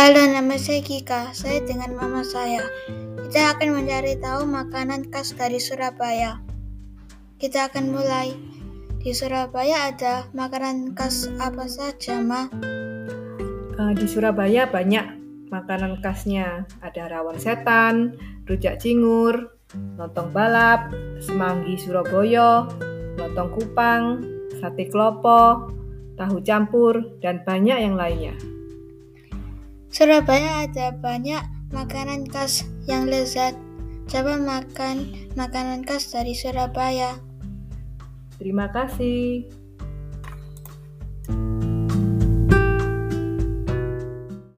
Halo, nama saya Kika. Saya dengan mama saya. Kita akan mencari tahu makanan khas dari Surabaya. Kita akan mulai. Di Surabaya ada makanan khas apa saja, Ma? Uh, di Surabaya banyak makanan khasnya. Ada rawon setan, rujak cingur, lontong balap, semanggi Surabaya, lontong kupang, sate klopo, tahu campur, dan banyak yang lainnya. Surabaya ada banyak makanan khas yang lezat. Coba makan makanan khas dari Surabaya. Terima kasih.